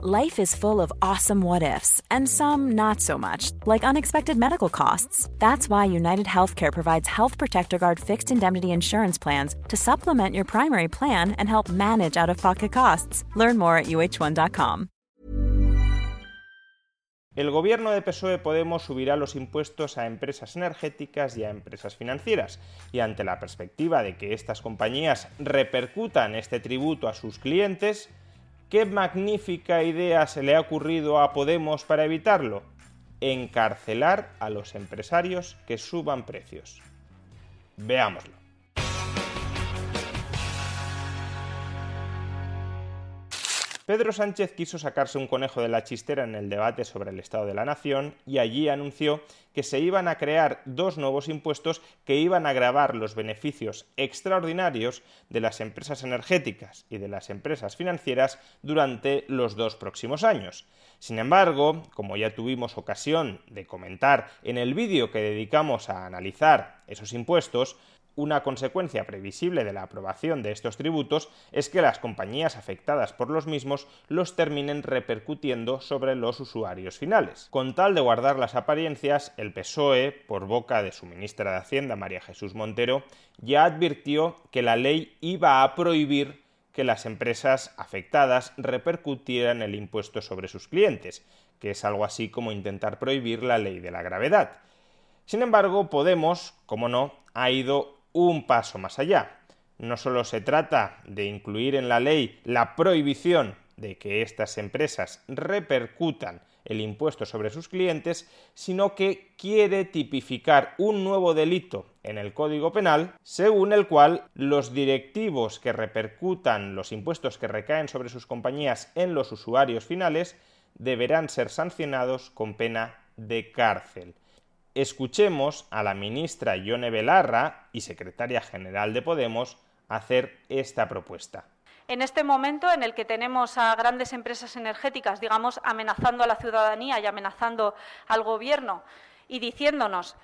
Life is full of awesome what ifs, and some not so much, like unexpected medical costs. That's why United Healthcare provides Health Protector Guard fixed indemnity insurance plans to supplement your primary plan and help manage out of pocket costs. Learn more at uh1.com. El gobierno de PSOE Podemos subirá los impuestos a empresas energéticas y a empresas financieras, y ante la perspectiva de que estas compañías repercutan este tributo a sus clientes, ¿Qué magnífica idea se le ha ocurrido a Podemos para evitarlo? Encarcelar a los empresarios que suban precios. Veámoslo. Pedro Sánchez quiso sacarse un conejo de la chistera en el debate sobre el Estado de la Nación y allí anunció que se iban a crear dos nuevos impuestos que iban a grabar los beneficios extraordinarios de las empresas energéticas y de las empresas financieras durante los dos próximos años. Sin embargo, como ya tuvimos ocasión de comentar en el vídeo que dedicamos a analizar esos impuestos, una consecuencia previsible de la aprobación de estos tributos es que las compañías afectadas por los mismos los terminen repercutiendo sobre los usuarios finales. Con tal de guardar las apariencias, el PSOE, por boca de su ministra de Hacienda, María Jesús Montero, ya advirtió que la ley iba a prohibir que las empresas afectadas repercutieran el impuesto sobre sus clientes, que es algo así como intentar prohibir la ley de la gravedad. Sin embargo, Podemos, como no, ha ido un paso más allá. No solo se trata de incluir en la ley la prohibición de que estas empresas repercutan el impuesto sobre sus clientes, sino que quiere tipificar un nuevo delito en el Código Penal, según el cual los directivos que repercutan los impuestos que recaen sobre sus compañías en los usuarios finales deberán ser sancionados con pena de cárcel escuchemos a la ministra Yone Belarra y secretaria general de Podemos hacer esta propuesta. En este momento en el que tenemos a grandes empresas energéticas, digamos, amenazando a la ciudadanía y amenazando al Gobierno y diciéndonos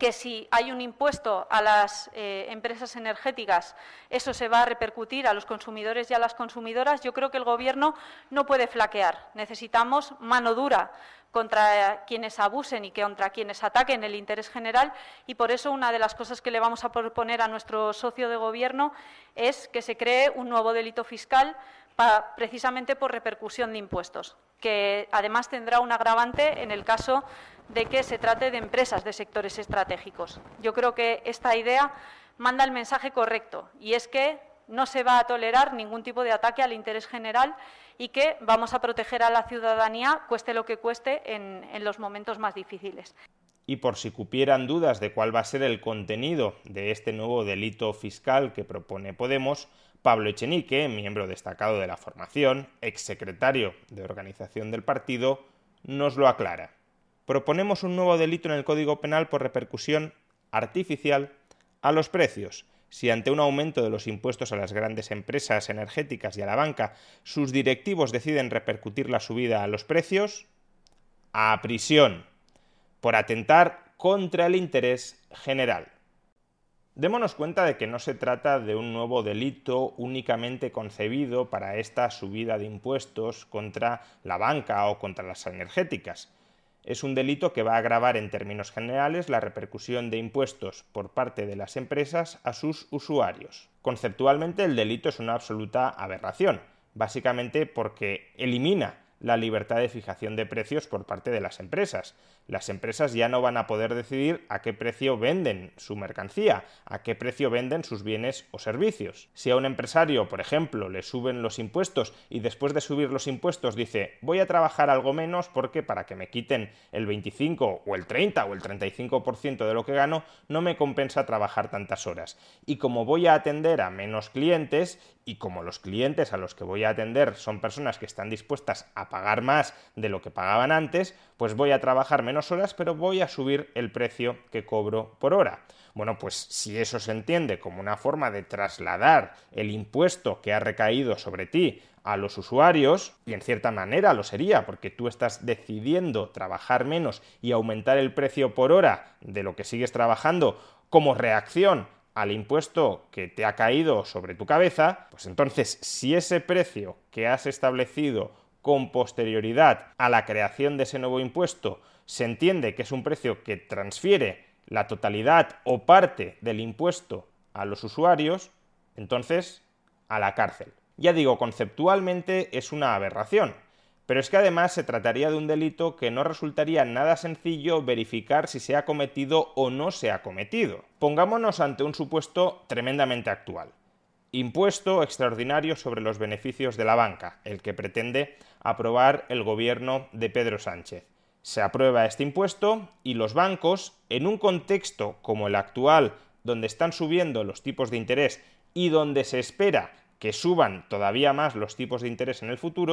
que si hay un impuesto a las eh, empresas energéticas, eso se va a repercutir a los consumidores y a las consumidoras, yo creo que el Gobierno no puede flaquear. Necesitamos mano dura contra quienes abusen y contra quienes ataquen el interés general y por eso una de las cosas que le vamos a proponer a nuestro socio de gobierno es que se cree un nuevo delito fiscal precisamente por repercusión de impuestos, que además tendrá un agravante en el caso de que se trate de empresas de sectores estratégicos. Yo creo que esta idea manda el mensaje correcto y es que no se va a tolerar ningún tipo de ataque al interés general y que vamos a proteger a la ciudadanía, cueste lo que cueste, en, los momentos más difíciles. Y por si cupieran dudas de cuál va a ser el contenido de este nuevo delito fiscal que propone Podemos, Pablo Echenique, miembro destacado de la formación, exsecretario de organización del partido, nos lo aclara. Proponemos un nuevo delito en el Código Penal por repercusión artificial a los precios, si ante un aumento de los impuestos a las grandes empresas energéticas y a la banca sus directivos deciden repercutir la subida a los precios, a prisión, por atentar contra el interés general. Démonos cuenta de que no se trata de un nuevo delito únicamente concebido para esta subida de impuestos contra la banca o contra las energéticas. Es un delito que va a agravar en términos generales la repercusión de impuestos por parte de las empresas a sus usuarios. Conceptualmente el delito es una absoluta aberración, básicamente porque elimina la libertad de fijación de precios por parte de las empresas. Las empresas ya no van a poder decidir a qué precio venden su mercancía, a qué precio venden sus bienes o servicios. Si a un empresario, por ejemplo, le suben los impuestos y después de subir los impuestos dice voy a trabajar algo menos porque para que me quiten el 25 o el 30 o el 35% de lo que gano no me compensa trabajar tantas horas. Y como voy a atender a menos clientes y como los clientes a los que voy a atender son personas que están dispuestas a pagar más de lo que pagaban antes, pues voy a trabajar menos horas, pero voy a subir el precio que cobro por hora. Bueno, pues si eso se entiende como una forma de trasladar el impuesto que ha recaído sobre ti a los usuarios, y en cierta manera lo sería, porque tú estás decidiendo trabajar menos y aumentar el precio por hora de lo que sigues trabajando como reacción al impuesto que te ha caído sobre tu cabeza, pues entonces si ese precio que has establecido con posterioridad a la creación de ese nuevo impuesto se entiende que es un precio que transfiere la totalidad o parte del impuesto a los usuarios, entonces a la cárcel. Ya digo, conceptualmente es una aberración, pero es que además se trataría de un delito que no resultaría nada sencillo verificar si se ha cometido o no se ha cometido. Pongámonos ante un supuesto tremendamente actual. Impuesto extraordinario sobre los beneficios de la banca, el que pretende aprobar el gobierno de Pedro Sánchez. Se aprueba este impuesto y los bancos, en un contexto como el actual, donde están subiendo los tipos de interés y donde se espera que suban todavía más los tipos de interés en el futuro.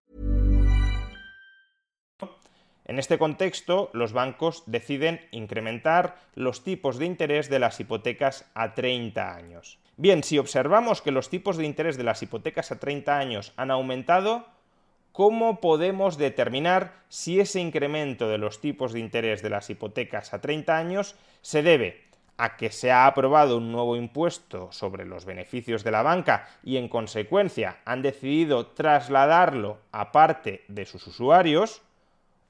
En este contexto, los bancos deciden incrementar los tipos de interés de las hipotecas a 30 años. Bien, si observamos que los tipos de interés de las hipotecas a 30 años han aumentado, ¿cómo podemos determinar si ese incremento de los tipos de interés de las hipotecas a 30 años se debe a que se ha aprobado un nuevo impuesto sobre los beneficios de la banca y en consecuencia han decidido trasladarlo a parte de sus usuarios,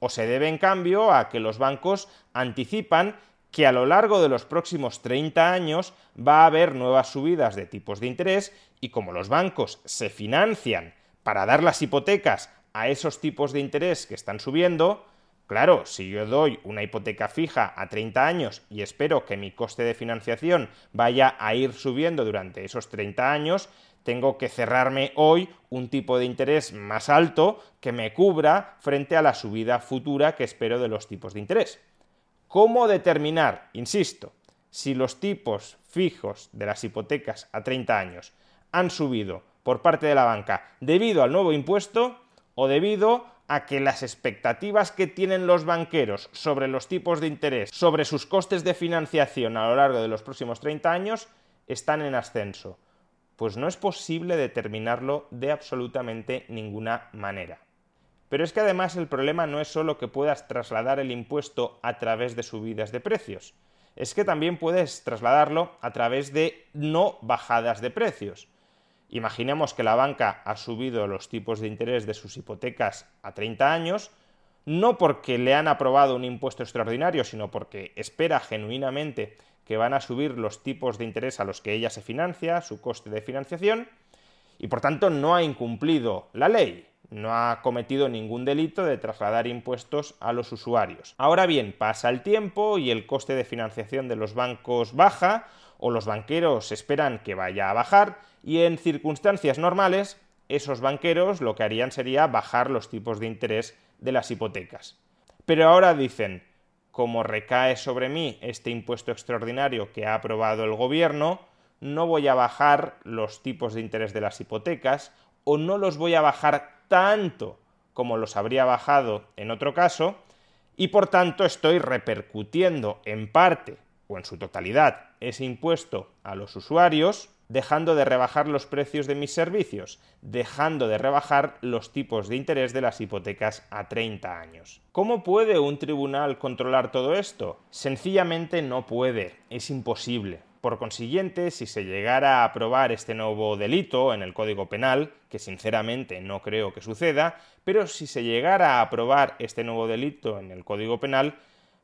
o se debe en cambio a que los bancos anticipan que a lo largo de los próximos 30 años va a haber nuevas subidas de tipos de interés y como los bancos se financian para dar las hipotecas a esos tipos de interés que están subiendo, claro, si yo doy una hipoteca fija a 30 años y espero que mi coste de financiación vaya a ir subiendo durante esos 30 años, tengo que cerrarme hoy un tipo de interés más alto que me cubra frente a la subida futura que espero de los tipos de interés. ¿Cómo determinar, insisto, si los tipos fijos de las hipotecas a 30 años han subido por parte de la banca debido al nuevo impuesto o debido a que las expectativas que tienen los banqueros sobre los tipos de interés, sobre sus costes de financiación a lo largo de los próximos 30 años, están en ascenso? Pues no es posible determinarlo de absolutamente ninguna manera. Pero es que además el problema no es solo que puedas trasladar el impuesto a través de subidas de precios, es que también puedes trasladarlo a través de no bajadas de precios. Imaginemos que la banca ha subido los tipos de interés de sus hipotecas a 30 años, no porque le han aprobado un impuesto extraordinario, sino porque espera genuinamente que van a subir los tipos de interés a los que ella se financia, su coste de financiación, y por tanto no ha incumplido la ley, no ha cometido ningún delito de trasladar impuestos a los usuarios. Ahora bien, pasa el tiempo y el coste de financiación de los bancos baja, o los banqueros esperan que vaya a bajar, y en circunstancias normales, esos banqueros lo que harían sería bajar los tipos de interés de las hipotecas. Pero ahora dicen, como recae sobre mí este impuesto extraordinario que ha aprobado el gobierno, no voy a bajar los tipos de interés de las hipotecas o no los voy a bajar tanto como los habría bajado en otro caso y por tanto estoy repercutiendo en parte o en su totalidad ese impuesto a los usuarios dejando de rebajar los precios de mis servicios, dejando de rebajar los tipos de interés de las hipotecas a 30 años. ¿Cómo puede un tribunal controlar todo esto? Sencillamente no puede, es imposible. Por consiguiente, si se llegara a aprobar este nuevo delito en el Código Penal, que sinceramente no creo que suceda, pero si se llegara a aprobar este nuevo delito en el Código Penal,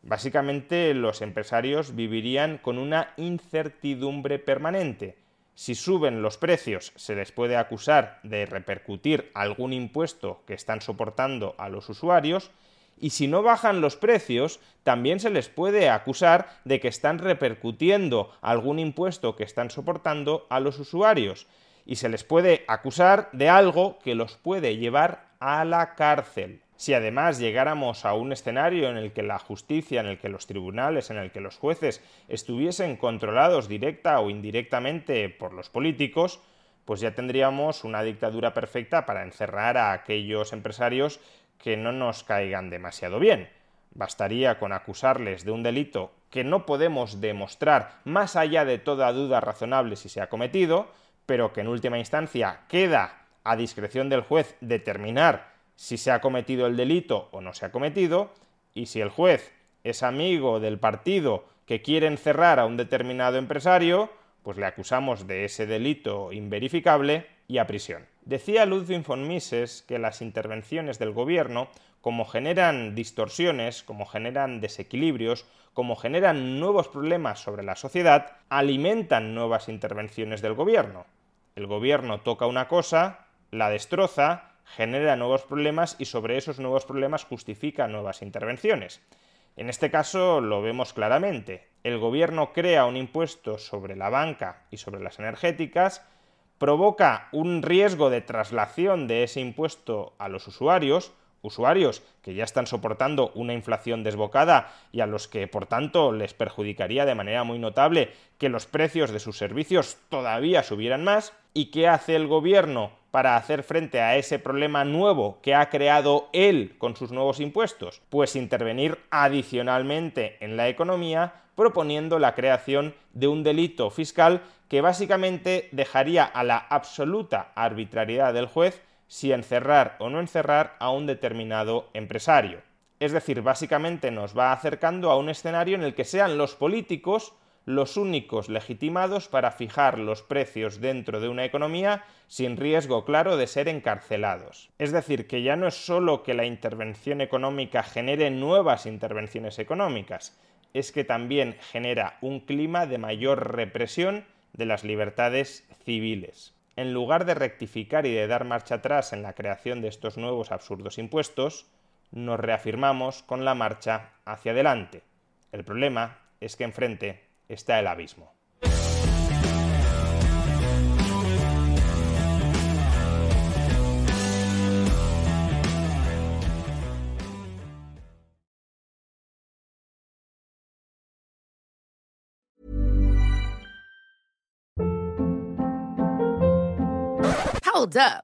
básicamente los empresarios vivirían con una incertidumbre permanente. Si suben los precios, se les puede acusar de repercutir algún impuesto que están soportando a los usuarios, y si no bajan los precios, también se les puede acusar de que están repercutiendo algún impuesto que están soportando a los usuarios. Y se les puede acusar de algo que los puede llevar a la cárcel. Si además llegáramos a un escenario en el que la justicia, en el que los tribunales, en el que los jueces estuviesen controlados directa o indirectamente por los políticos, pues ya tendríamos una dictadura perfecta para encerrar a aquellos empresarios que no nos caigan demasiado bien. Bastaría con acusarles de un delito que no podemos demostrar más allá de toda duda razonable si se ha cometido, pero que en última instancia queda a discreción del juez determinar si se ha cometido el delito o no se ha cometido, y si el juez es amigo del partido que quiere encerrar a un determinado empresario, pues le acusamos de ese delito inverificable y a prisión. Decía Ludwig von Mises que las intervenciones del gobierno, como generan distorsiones, como generan desequilibrios, como generan nuevos problemas sobre la sociedad, alimentan nuevas intervenciones del gobierno. El gobierno toca una cosa, la destroza, genera nuevos problemas y sobre esos nuevos problemas justifica nuevas intervenciones. En este caso lo vemos claramente. El gobierno crea un impuesto sobre la banca y sobre las energéticas, provoca un riesgo de traslación de ese impuesto a los usuarios, usuarios que ya están soportando una inflación desbocada y a los que, por tanto, les perjudicaría de manera muy notable que los precios de sus servicios todavía subieran más. ¿Y qué hace el gobierno para hacer frente a ese problema nuevo que ha creado él con sus nuevos impuestos? Pues intervenir adicionalmente en la economía proponiendo la creación de un delito fiscal que básicamente dejaría a la absoluta arbitrariedad del juez si encerrar o no encerrar a un determinado empresario. Es decir, básicamente nos va acercando a un escenario en el que sean los políticos los únicos legitimados para fijar los precios dentro de una economía sin riesgo claro de ser encarcelados. Es decir, que ya no es solo que la intervención económica genere nuevas intervenciones económicas, es que también genera un clima de mayor represión de las libertades civiles. En lugar de rectificar y de dar marcha atrás en la creación de estos nuevos absurdos impuestos, nos reafirmamos con la marcha hacia adelante. El problema es que enfrente está el abismo. Hold up.